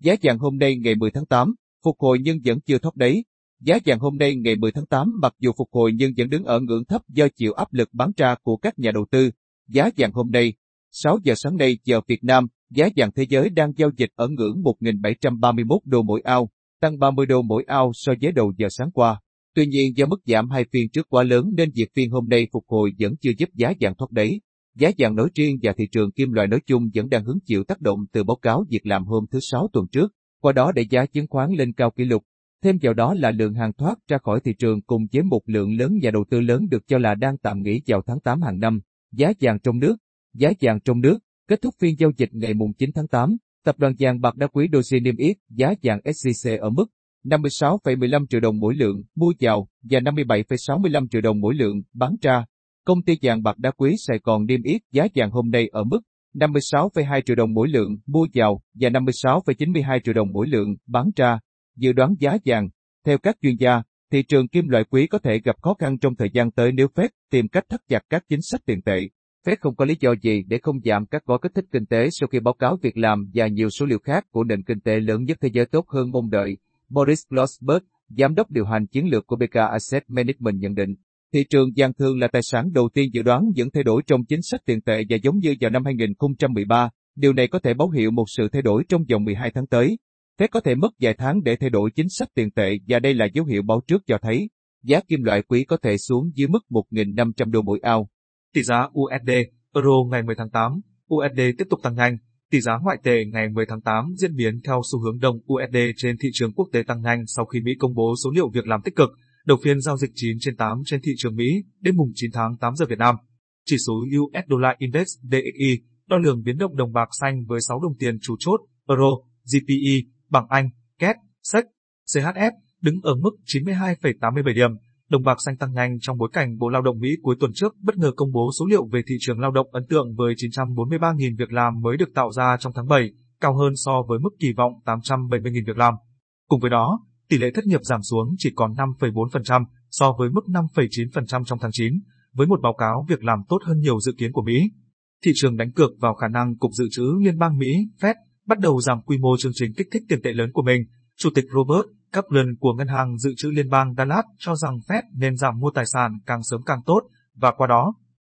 Giá vàng hôm nay ngày 10 tháng 8, phục hồi nhưng vẫn chưa thoát đáy. Giá vàng hôm nay ngày 10 tháng 8 mặc dù phục hồi nhưng vẫn đứng ở ngưỡng thấp do chịu áp lực bán ra của các nhà đầu tư. Giá vàng hôm nay, 6 giờ sáng nay giờ Việt Nam, giá vàng thế giới đang giao dịch ở ngưỡng 1.731 đô mỗi ao, tăng 30 đô mỗi ao so với đầu giờ sáng qua. Tuy nhiên do mức giảm hai phiên trước quá lớn nên việc phiên hôm nay phục hồi vẫn chưa giúp giá vàng thoát đáy. Giá vàng nói riêng và thị trường kim loại nói chung vẫn đang hứng chịu tác động từ báo cáo việc làm hôm thứ Sáu tuần trước, qua đó đẩy giá chứng khoán lên cao kỷ lục. Thêm vào đó là lượng hàng thoát ra khỏi thị trường cùng với một lượng lớn nhà đầu tư lớn được cho là đang tạm nghỉ vào tháng 8 hàng năm. Giá vàng trong nước Giá vàng trong nước, kết thúc phiên giao dịch ngày 9 tháng 8, tập đoàn vàng bạc đá quý Doji niêm yết giá vàng SJC ở mức 56,15 triệu đồng mỗi lượng mua vào và 57,65 triệu đồng mỗi lượng bán ra. Công ty vàng bạc đá quý Sài Gòn niêm yết giá vàng hôm nay ở mức 56,2 triệu đồng mỗi lượng mua vào và 56,92 triệu đồng mỗi lượng bán ra. Dự đoán giá vàng, theo các chuyên gia, thị trường kim loại quý có thể gặp khó khăn trong thời gian tới nếu Fed tìm cách thắt chặt các chính sách tiền tệ. Fed không có lý do gì để không giảm các gói kích thích kinh tế sau khi báo cáo việc làm và nhiều số liệu khác của nền kinh tế lớn nhất thế giới tốt hơn mong đợi. Boris Glossberg, giám đốc điều hành chiến lược của BK Asset Management nhận định, thị trường vàng thường là tài sản đầu tiên dự đoán những thay đổi trong chính sách tiền tệ và giống như vào năm 2013, điều này có thể báo hiệu một sự thay đổi trong vòng 12 tháng tới. Thế có thể mất vài tháng để thay đổi chính sách tiền tệ và đây là dấu hiệu báo trước cho thấy giá kim loại quý có thể xuống dưới mức 1.500 đô mỗi ao. Tỷ giá USD, Euro ngày 10 tháng 8, USD tiếp tục tăng nhanh. Tỷ giá ngoại tệ ngày 10 tháng 8 diễn biến theo xu hướng đồng USD trên thị trường quốc tế tăng nhanh sau khi Mỹ công bố số liệu việc làm tích cực. Đầu phiên giao dịch 9 trên 8 trên thị trường Mỹ đêm mùng 9 tháng 8 giờ Việt Nam. Chỉ số US Dollar Index DXY đo lường biến động đồng bạc xanh với 6 đồng tiền chủ chốt Euro, GPE, bảng Anh, KED, SEC, CHF đứng ở mức 92,87 điểm đồng bạc xanh tăng nhanh trong bối cảnh Bộ Lao động Mỹ cuối tuần trước bất ngờ công bố số liệu về thị trường lao động ấn tượng với 943.000 việc làm mới được tạo ra trong tháng 7, cao hơn so với mức kỳ vọng 870.000 việc làm. Cùng với đó, tỷ lệ thất nghiệp giảm xuống chỉ còn 5,4% so với mức 5,9% trong tháng 9, với một báo cáo việc làm tốt hơn nhiều dự kiến của Mỹ. Thị trường đánh cược vào khả năng Cục Dự trữ Liên bang Mỹ, Fed, bắt đầu giảm quy mô chương trình kích thích tiền tệ lớn của mình. Chủ tịch Robert Kaplan của Ngân hàng Dự trữ Liên bang Dallas cho rằng Fed nên giảm mua tài sản càng sớm càng tốt, và qua đó,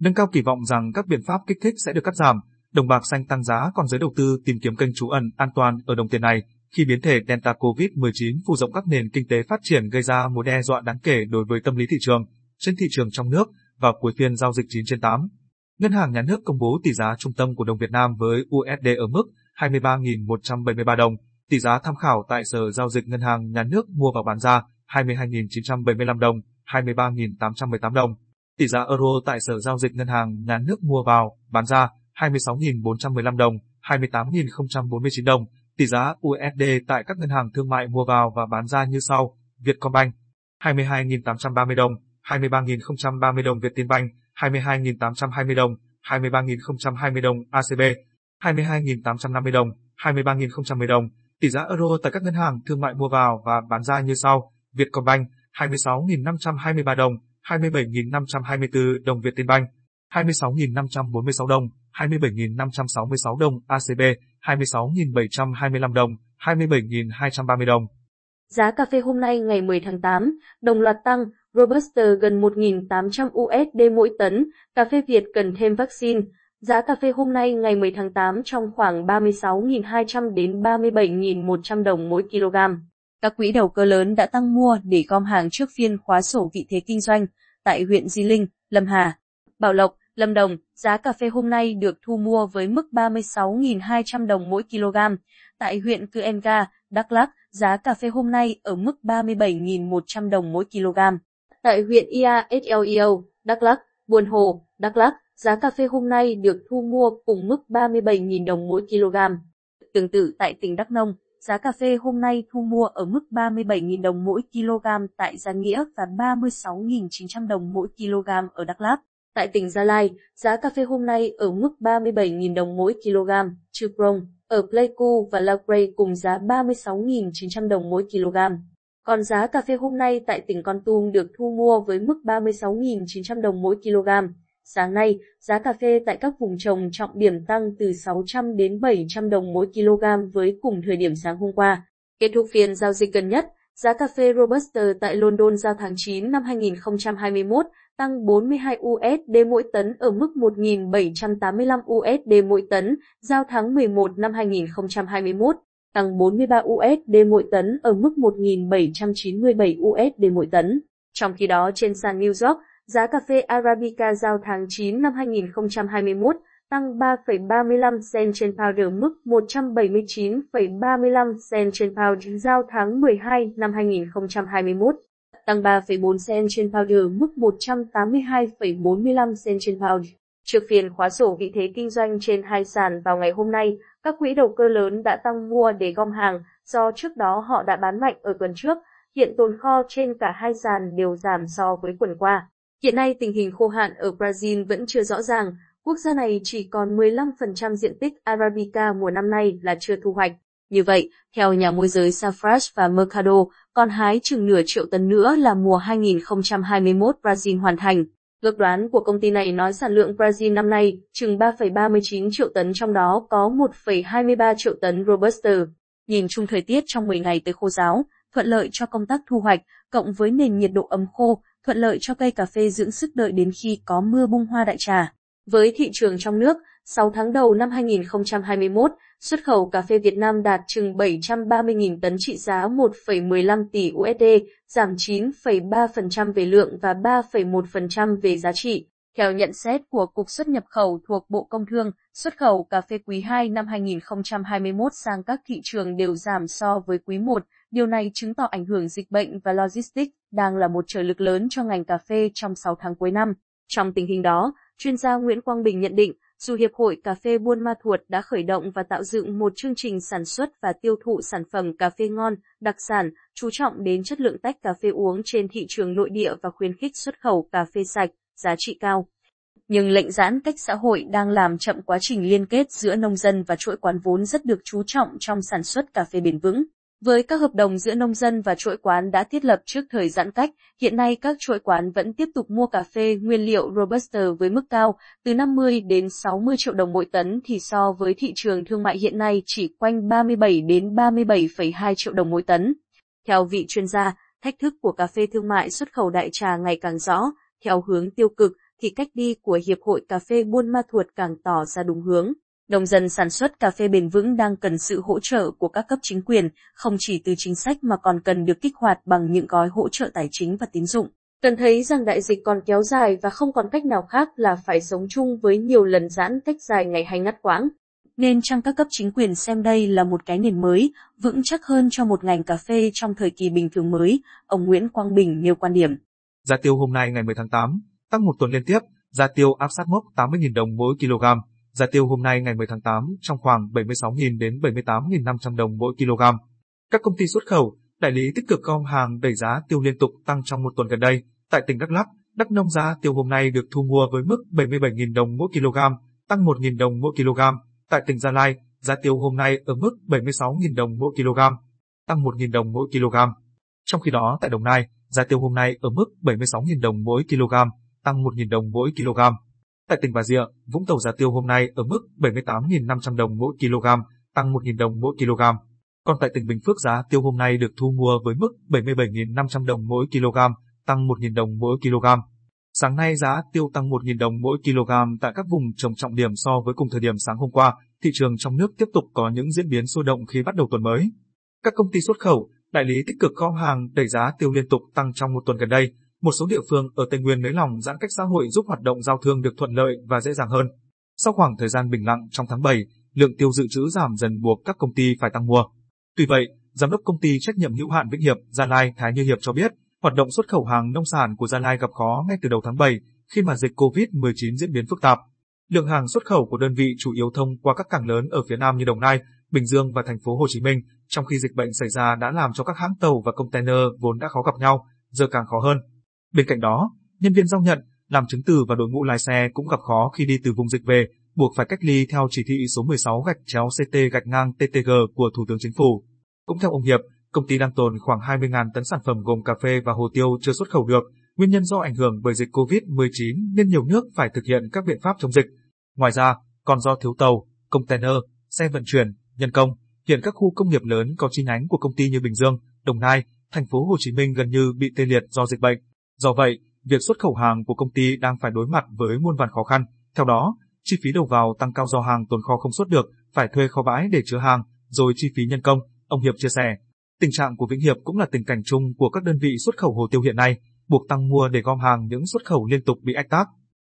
nâng cao kỳ vọng rằng các biện pháp kích thích sẽ được cắt giảm. Đồng bạc xanh tăng giá còn giới đầu tư tìm kiếm kênh trú ẩn an toàn ở đồng tiền này khi biến thể Delta COVID-19 phủ rộng các nền kinh tế phát triển gây ra mối đe dọa đáng kể đối với tâm lý thị trường trên thị trường trong nước vào cuối phiên giao dịch 9 trên 8. Ngân hàng Nhà nước công bố tỷ giá trung tâm của đồng Việt Nam với USD ở mức 23.173 đồng, Tỷ giá tham khảo tại Sở Giao dịch Ngân hàng Nhà nước mua vào bán ra 22.975 đồng, 23.818 đồng. Tỷ giá euro tại Sở Giao dịch Ngân hàng Nhà nước mua vào, bán ra 26.415 đồng, 28.049 đồng. Tỷ giá USD tại các ngân hàng thương mại mua vào và bán ra như sau. Vietcombank 22.830 đồng, 23.030 đồng Vietinbank 22.820 đồng, 23.020 đồng ACB 22.850 đồng, 23.010 đồng. Tỷ giá euro tại các ngân hàng thương mại mua vào và bán ra như sau: Vietcombank 26.523 đồng, 27.524 đồng Vietinbank, 26.546 đồng, 27.566 đồng ACB, 26.725 đồng, 27.230 đồng. Giá cà phê hôm nay ngày 10 tháng 8, đồng loạt tăng, Robusta gần 1.800 USD mỗi tấn, cà phê Việt cần thêm vaccine. Giá cà phê hôm nay ngày 10 tháng 8 trong khoảng 36.200 đến 37.100 đồng mỗi kg. Các quỹ đầu cơ lớn đã tăng mua để gom hàng trước phiên khóa sổ vị thế kinh doanh tại huyện Di Linh, Lâm Hà, Bảo Lộc, Lâm Đồng. Giá cà phê hôm nay được thu mua với mức 36.200 đồng mỗi kg. Tại huyện Cư Enga, Đắk Lắk, giá cà phê hôm nay ở mức 37.100 đồng mỗi kg. Tại huyện Ia SLEO, Đắk Lắk, Buôn Hồ, Đắk Lắk, giá cà phê hôm nay được thu mua cùng mức 37.000 đồng mỗi kg. Tương tự tại tỉnh Đắk Nông, giá cà phê hôm nay thu mua ở mức 37.000 đồng mỗi kg tại Gia Nghĩa và 36.900 đồng mỗi kg ở Đắk Lắk. Tại tỉnh Gia Lai, giá cà phê hôm nay ở mức 37.000 đồng mỗi kg. trừ Prong, ở Pleiku và La Grey cùng giá 36.900 đồng mỗi kg. Còn giá cà phê hôm nay tại tỉnh Con Tum được thu mua với mức 36.900 đồng mỗi kg Sáng nay, giá cà phê tại các vùng trồng trọng điểm tăng từ 600 đến 700 đồng mỗi kg với cùng thời điểm sáng hôm qua. Kết thúc phiên giao dịch gần nhất, giá cà phê Robusta tại London giao tháng 9 năm 2021 tăng 42 USD mỗi tấn ở mức 1.785 USD mỗi tấn, giao tháng 11 năm 2021, tăng 43 USD mỗi tấn ở mức 1.797 USD mỗi tấn. Trong khi đó trên sàn New York, giá cà phê Arabica giao tháng 9 năm 2021 tăng 3,35 cent trên pound mức 179,35 cent trên pound giao tháng 12 năm 2021 tăng 3,4 cent trên pound mức 182,45 cent trên pound. Trước phiên khóa sổ vị thế kinh doanh trên hai sàn vào ngày hôm nay, các quỹ đầu cơ lớn đã tăng mua để gom hàng, do trước đó họ đã bán mạnh ở tuần trước, hiện tồn kho trên cả hai sàn đều giảm so với tuần qua. Hiện nay tình hình khô hạn ở Brazil vẫn chưa rõ ràng, quốc gia này chỉ còn 15% diện tích Arabica mùa năm nay là chưa thu hoạch. Như vậy, theo nhà môi giới Safras và Mercado, còn hái chừng nửa triệu tấn nữa là mùa 2021 Brazil hoàn thành. Ước đoán của công ty này nói sản lượng Brazil năm nay chừng 3,39 triệu tấn trong đó có 1,23 triệu tấn Robusta. Nhìn chung thời tiết trong 10 ngày tới khô giáo, thuận lợi cho công tác thu hoạch, cộng với nền nhiệt độ ấm khô, thuận lợi cho cây cà phê dưỡng sức đợi đến khi có mưa bung hoa đại trà. Với thị trường trong nước, 6 tháng đầu năm 2021, xuất khẩu cà phê Việt Nam đạt chừng 730.000 tấn trị giá 1,15 tỷ USD, giảm 9,3% về lượng và 3,1% về giá trị. Theo nhận xét của Cục xuất nhập khẩu thuộc Bộ Công Thương, xuất khẩu cà phê quý 2 năm 2021 sang các thị trường đều giảm so với quý 1. Điều này chứng tỏ ảnh hưởng dịch bệnh và logistics đang là một trở lực lớn cho ngành cà phê trong 6 tháng cuối năm. Trong tình hình đó, chuyên gia Nguyễn Quang Bình nhận định, dù Hiệp hội Cà phê Buôn Ma Thuột đã khởi động và tạo dựng một chương trình sản xuất và tiêu thụ sản phẩm cà phê ngon, đặc sản, chú trọng đến chất lượng tách cà phê uống trên thị trường nội địa và khuyến khích xuất khẩu cà phê sạch, giá trị cao. Nhưng lệnh giãn cách xã hội đang làm chậm quá trình liên kết giữa nông dân và chuỗi quán vốn rất được chú trọng trong sản xuất cà phê bền vững. Với các hợp đồng giữa nông dân và chuỗi quán đã thiết lập trước thời giãn cách, hiện nay các chuỗi quán vẫn tiếp tục mua cà phê nguyên liệu Robusta với mức cao, từ 50 đến 60 triệu đồng mỗi tấn thì so với thị trường thương mại hiện nay chỉ quanh 37 đến 37,2 triệu đồng mỗi tấn. Theo vị chuyên gia, thách thức của cà phê thương mại xuất khẩu đại trà ngày càng rõ, theo hướng tiêu cực thì cách đi của Hiệp hội Cà phê Buôn Ma Thuột càng tỏ ra đúng hướng. Nông dân sản xuất cà phê bền vững đang cần sự hỗ trợ của các cấp chính quyền, không chỉ từ chính sách mà còn cần được kích hoạt bằng những gói hỗ trợ tài chính và tín dụng. Cần thấy rằng đại dịch còn kéo dài và không còn cách nào khác là phải sống chung với nhiều lần giãn cách dài ngày hay ngắt quãng. Nên chăng các cấp chính quyền xem đây là một cái nền mới, vững chắc hơn cho một ngành cà phê trong thời kỳ bình thường mới, ông Nguyễn Quang Bình nêu quan điểm. Giá tiêu hôm nay ngày 10 tháng 8, tăng một tuần liên tiếp, giá tiêu áp sát mốc 80.000 đồng mỗi kg. Giá tiêu hôm nay ngày 10 tháng 8 trong khoảng 76.000 đến 78.500 đồng mỗi kg. Các công ty xuất khẩu, đại lý tích cực gom hàng đẩy giá tiêu liên tục tăng trong một tuần gần đây. Tại tỉnh Đắk Lắk, Đắk Nông giá tiêu hôm nay được thu mua với mức 77.000 đồng mỗi kg, tăng 1.000 đồng mỗi kg. Tại tỉnh Gia Lai, giá tiêu hôm nay ở mức 76.000 đồng mỗi kg, tăng 1.000 đồng mỗi kg. Trong khi đó tại Đồng Nai, giá tiêu hôm nay ở mức 76.000 đồng mỗi kg, tăng 1.000 đồng mỗi kg. Tại tỉnh Bà Rịa, Vũng Tàu giá tiêu hôm nay ở mức 78.500 đồng mỗi kg, tăng 1.000 đồng mỗi kg. Còn tại tỉnh Bình Phước giá tiêu hôm nay được thu mua với mức 77.500 đồng mỗi kg, tăng 1.000 đồng mỗi kg. Sáng nay giá tiêu tăng 1.000 đồng mỗi kg tại các vùng trồng trọng điểm so với cùng thời điểm sáng hôm qua, thị trường trong nước tiếp tục có những diễn biến sôi động khi bắt đầu tuần mới. Các công ty xuất khẩu, đại lý tích cực gom hàng đẩy giá tiêu liên tục tăng trong một tuần gần đây, một số địa phương ở Tây Nguyên nới lỏng giãn cách xã hội giúp hoạt động giao thương được thuận lợi và dễ dàng hơn. Sau khoảng thời gian bình lặng trong tháng 7, lượng tiêu dự trữ giảm dần buộc các công ty phải tăng mua. Tuy vậy, giám đốc công ty trách nhiệm hữu hạn Vĩnh Hiệp Gia Lai Thái Như Hiệp cho biết, hoạt động xuất khẩu hàng nông sản của Gia Lai gặp khó ngay từ đầu tháng 7 khi mà dịch COVID-19 diễn biến phức tạp. Lượng hàng xuất khẩu của đơn vị chủ yếu thông qua các cảng lớn ở phía Nam như Đồng Nai, Bình Dương và thành phố Hồ Chí Minh, trong khi dịch bệnh xảy ra đã làm cho các hãng tàu và container vốn đã khó gặp nhau, giờ càng khó hơn. Bên cạnh đó, nhân viên giao nhận, làm chứng từ và đội ngũ lái xe cũng gặp khó khi đi từ vùng dịch về, buộc phải cách ly theo chỉ thị số 16 gạch chéo CT gạch ngang TTG của Thủ tướng Chính phủ. Cũng theo ông Hiệp, công ty đang tồn khoảng 20.000 tấn sản phẩm gồm cà phê và hồ tiêu chưa xuất khẩu được, nguyên nhân do ảnh hưởng bởi dịch COVID-19 nên nhiều nước phải thực hiện các biện pháp chống dịch. Ngoài ra, còn do thiếu tàu, container, xe vận chuyển, nhân công, hiện các khu công nghiệp lớn có chi nhánh của công ty như Bình Dương, Đồng Nai, thành phố Hồ Chí Minh gần như bị tê liệt do dịch bệnh. Do vậy, việc xuất khẩu hàng của công ty đang phải đối mặt với muôn vàn khó khăn. Theo đó, chi phí đầu vào tăng cao do hàng tồn kho không xuất được, phải thuê kho bãi để chứa hàng, rồi chi phí nhân công, ông Hiệp chia sẻ. Tình trạng của Vĩnh Hiệp cũng là tình cảnh chung của các đơn vị xuất khẩu hồ tiêu hiện nay, buộc tăng mua để gom hàng những xuất khẩu liên tục bị ách tắc.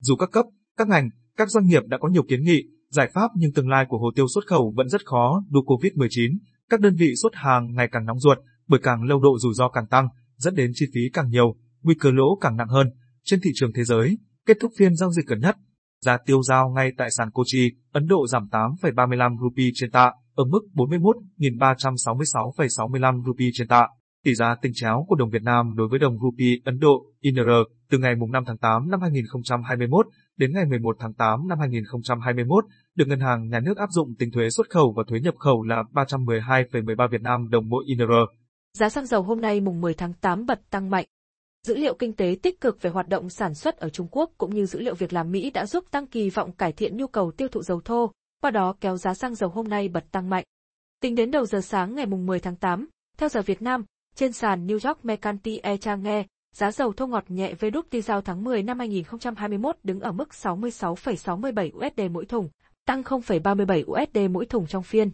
Dù các cấp, các ngành, các doanh nghiệp đã có nhiều kiến nghị, giải pháp nhưng tương lai của hồ tiêu xuất khẩu vẫn rất khó đu Covid-19. Các đơn vị xuất hàng ngày càng nóng ruột, bởi càng lâu độ rủi ro càng tăng, dẫn đến chi phí càng nhiều, nguy cơ lỗ càng nặng hơn. Trên thị trường thế giới, kết thúc phiên giao dịch gần nhất, giá tiêu giao ngay tại sàn Kochi, Ấn Độ giảm 8,35 rupee trên tạ, ở mức 41.366,65 rupee trên tạ. Tỷ giá tinh chéo của đồng Việt Nam đối với đồng rupee Ấn Độ INR từ ngày 5 tháng 8 năm 2021 đến ngày 11 tháng 8 năm 2021 được Ngân hàng Nhà nước áp dụng tính thuế xuất khẩu và thuế nhập khẩu là 312,13 Việt Nam đồng mỗi INR. Giá xăng dầu hôm nay mùng 10 tháng 8 bật tăng mạnh. Dữ liệu kinh tế tích cực về hoạt động sản xuất ở Trung Quốc cũng như dữ liệu việc làm Mỹ đã giúp tăng kỳ vọng cải thiện nhu cầu tiêu thụ dầu thô, qua đó kéo giá xăng dầu hôm nay bật tăng mạnh. Tính đến đầu giờ sáng ngày 10 tháng 8, theo giờ Việt Nam, trên sàn New York Mercantile Exchange, giá dầu thô ngọt nhẹ WTI giao tháng 10 năm 2021 đứng ở mức 66,67 USD mỗi thùng, tăng 0,37 USD mỗi thùng trong phiên.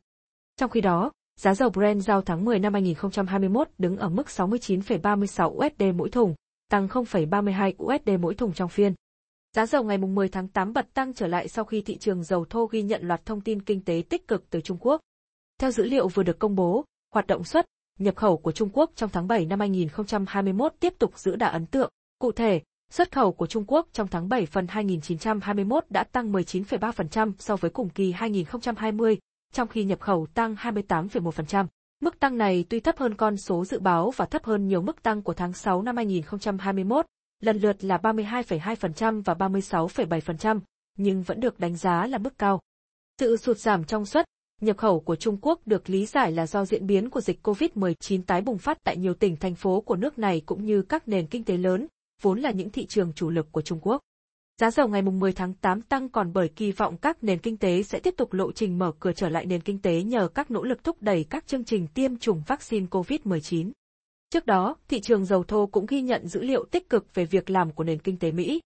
Trong khi đó, giá dầu Brent giao tháng 10 năm 2021 đứng ở mức 69,36 USD mỗi thùng, tăng 0,32 USD mỗi thùng trong phiên. Giá dầu ngày 10 tháng 8 bật tăng trở lại sau khi thị trường dầu thô ghi nhận loạt thông tin kinh tế tích cực từ Trung Quốc. Theo dữ liệu vừa được công bố, hoạt động xuất, nhập khẩu của Trung Quốc trong tháng 7 năm 2021 tiếp tục giữ đà ấn tượng. Cụ thể, xuất khẩu của Trung Quốc trong tháng 7 phần 2021 đã tăng 19,3% so với cùng kỳ 2020, trong khi nhập khẩu tăng 28,1%. Mức tăng này tuy thấp hơn con số dự báo và thấp hơn nhiều mức tăng của tháng 6 năm 2021, lần lượt là 32,2% và 36,7%, nhưng vẫn được đánh giá là mức cao. Sự sụt giảm trong xuất, nhập khẩu của Trung Quốc được lý giải là do diễn biến của dịch COVID-19 tái bùng phát tại nhiều tỉnh thành phố của nước này cũng như các nền kinh tế lớn, vốn là những thị trường chủ lực của Trung Quốc. Giá dầu ngày 10 tháng 8 tăng còn bởi kỳ vọng các nền kinh tế sẽ tiếp tục lộ trình mở cửa trở lại nền kinh tế nhờ các nỗ lực thúc đẩy các chương trình tiêm chủng vaccine COVID-19. Trước đó, thị trường dầu thô cũng ghi nhận dữ liệu tích cực về việc làm của nền kinh tế Mỹ.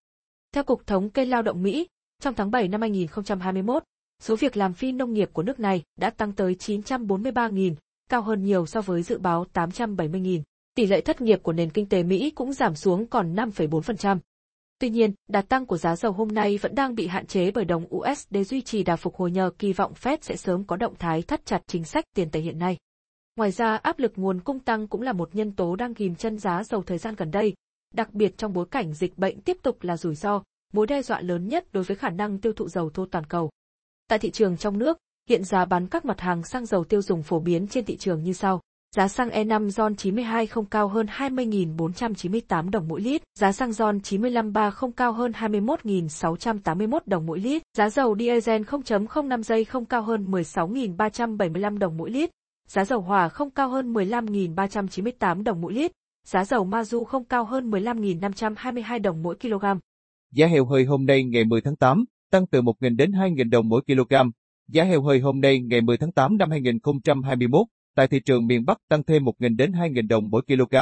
Theo Cục Thống kê Lao động Mỹ, trong tháng 7 năm 2021, số việc làm phi nông nghiệp của nước này đã tăng tới 943.000, cao hơn nhiều so với dự báo 870.000. Tỷ lệ thất nghiệp của nền kinh tế Mỹ cũng giảm xuống còn 5,4%. Tuy nhiên, đà tăng của giá dầu hôm nay vẫn đang bị hạn chế bởi đồng USD duy trì đà phục hồi nhờ kỳ vọng Fed sẽ sớm có động thái thắt chặt chính sách tiền tệ hiện nay. Ngoài ra, áp lực nguồn cung tăng cũng là một nhân tố đang ghim chân giá dầu thời gian gần đây, đặc biệt trong bối cảnh dịch bệnh tiếp tục là rủi ro, mối đe dọa lớn nhất đối với khả năng tiêu thụ dầu thô toàn cầu. Tại thị trường trong nước, hiện giá bán các mặt hàng xăng dầu tiêu dùng phổ biến trên thị trường như sau. Giá xăng E5 RON 92 không cao hơn 20.498 đồng mỗi lít, giá xăng RON 95 3 không cao hơn 21.681 đồng mỗi lít, giá dầu diesel 0.05 giây không cao hơn 16.375 đồng mỗi lít, giá dầu hỏa không cao hơn 15.398 đồng mỗi lít, giá dầu ma du không cao hơn 15.522 đồng mỗi kg. Giá heo hơi hôm nay ngày 10 tháng 8 tăng từ 1.000 đến 2.000 đồng mỗi kg. Giá heo hơi hôm nay ngày 10 tháng 8 năm 2021 tại thị trường miền Bắc tăng thêm 1.000 đến 2.000 đồng mỗi kg,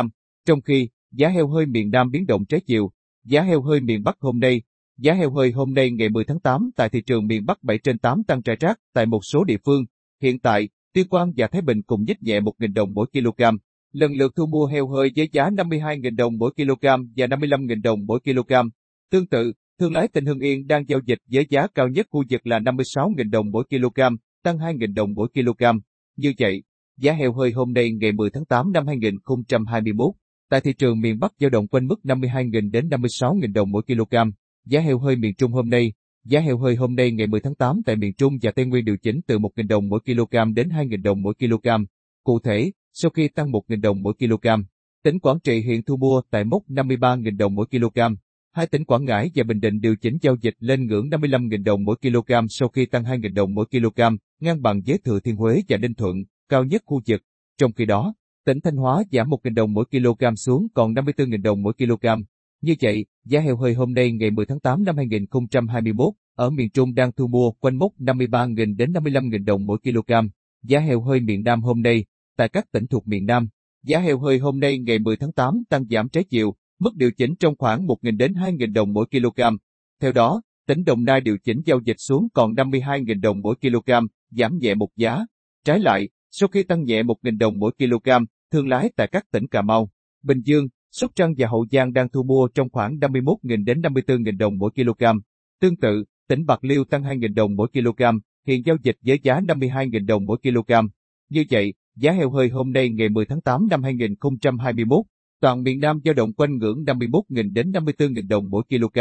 trong khi giá heo hơi miền Nam biến động trái chiều. Giá heo hơi miền Bắc hôm nay, giá heo hơi hôm nay ngày 10 tháng 8 tại thị trường miền Bắc 7 trên 8 tăng rải rác tại một số địa phương. Hiện tại, Tuyên Quang và Thái Bình cùng nhích nhẹ 1.000 đồng mỗi kg. Lần lượt thu mua heo hơi với giá 52.000 đồng mỗi kg và 55.000 đồng mỗi kg. Tương tự, thương lái tỉnh Hưng Yên đang giao dịch với giá cao nhất khu vực là 56.000 đồng mỗi kg, tăng 2.000 đồng mỗi kg. Như vậy, Giá heo hơi hôm nay ngày 10 tháng 8 năm 2021 tại thị trường miền Bắc dao động quanh mức 52.000 đến 56.000 đồng mỗi kg. Giá heo hơi miền Trung hôm nay, giá heo hơi hôm nay ngày 10 tháng 8 tại miền Trung và Tây Nguyên điều chỉnh từ 1.000 đồng mỗi kg đến 2.000 đồng mỗi kg. Cụ thể, sau khi tăng 1.000 đồng mỗi kg, tỉnh Quảng Trị hiện thu mua tại mốc 53.000 đồng mỗi kg. Hai tỉnh Quảng Ngãi và Bình Định điều chỉnh giao dịch lên ngưỡng 55.000 đồng mỗi kg sau khi tăng 2.000 đồng mỗi kg, ngang bằng với Thừa Thiên Huế và Ninh Thuận cao nhất khu vực. Trong khi đó, tỉnh Thanh Hóa giảm 1.000 đồng mỗi kg xuống còn 54.000 đồng mỗi kg. Như vậy, giá heo hơi hôm nay ngày 10 tháng 8 năm 2021 ở miền Trung đang thu mua quanh mốc 53.000 đến 55.000 đồng mỗi kg. Giá heo hơi miền Nam hôm nay tại các tỉnh thuộc miền Nam, giá heo hơi hôm nay ngày 10 tháng 8 tăng giảm trái chiều, mức điều chỉnh trong khoảng 1.000 đến 2.000 đồng mỗi kg. Theo đó, tỉnh Đồng Nai điều chỉnh giao dịch xuống còn 52.000 đồng mỗi kg, giảm nhẹ một giá. Trái lại, sau khi tăng nhẹ 1.000 đồng mỗi kg, thương lái tại các tỉnh Cà Mau, Bình Dương, Sóc Trăng và Hậu Giang đang thu mua trong khoảng 51.000 đến 54.000 đồng mỗi kg. Tương tự, tỉnh Bạc Liêu tăng 2.000 đồng mỗi kg, hiện giao dịch với giá 52.000 đồng mỗi kg. Như vậy, giá heo hơi hôm nay ngày 10 tháng 8 năm 2021, toàn miền Nam dao động quanh ngưỡng 51.000 đến 54.000 đồng mỗi kg.